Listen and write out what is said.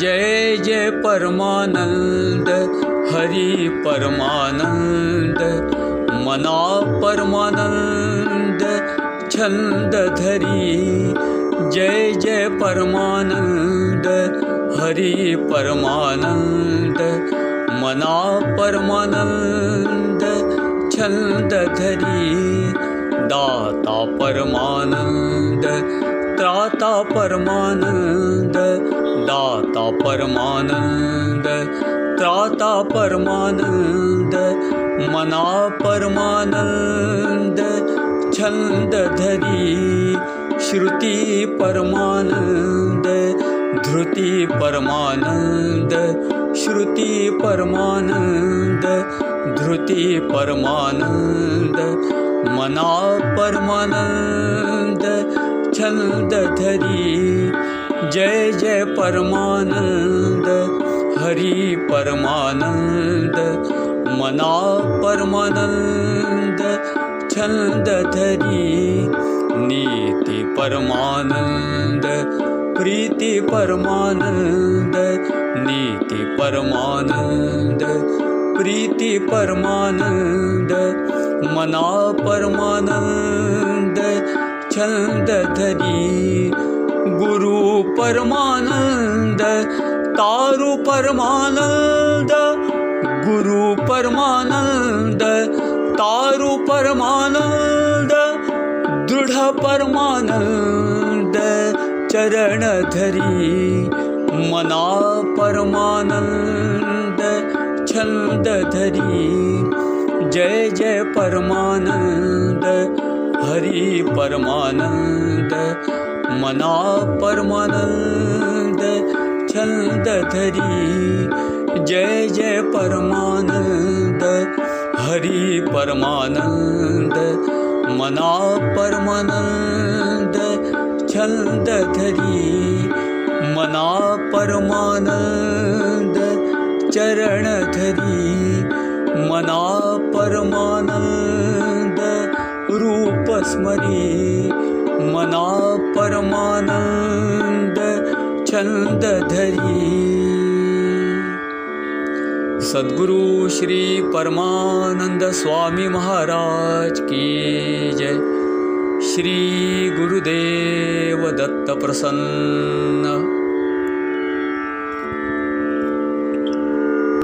जय जय परमानंद हरि परमानंद मना परमानंद छंद धरी जय जय परमानंद हरि परमानंद मना परमानंद धरी दाता परमानंद त्राता परमानंद दाता परमानंद त्राता परमानंद मना परमानंद छंद धरी श्रुति परमानंद धृति परमानंद श्रुति परमानंद धृति परमानंद मना परमानंद छंद धरी जय जय परमानंद हरि परमानंद मना परमानंद छंद धरी नीति परमानंद प्रीति परमानंद नीति परमानंद प्रीति परमानंद मना परमानंद छंद धरी गुरु परमानंद तारु परमानंद गुरु परमानंद तारु परमानंद दृढ परमानंद चरण धरी मना परमानंद छंद धरी जय जय परमानंद हरि परमानंद मना छंद धरी। जय जय परमानंद हरि परमानंद मना छंद धरी। मना परमानंद चरण धरी। मना परमानंद रूप स्मरी मना परमानंद छंद धरी सद्गुरु श्री परमानंद स्वामी महाराज की जय। श्री गुरुदेव दत्त प्रसन्न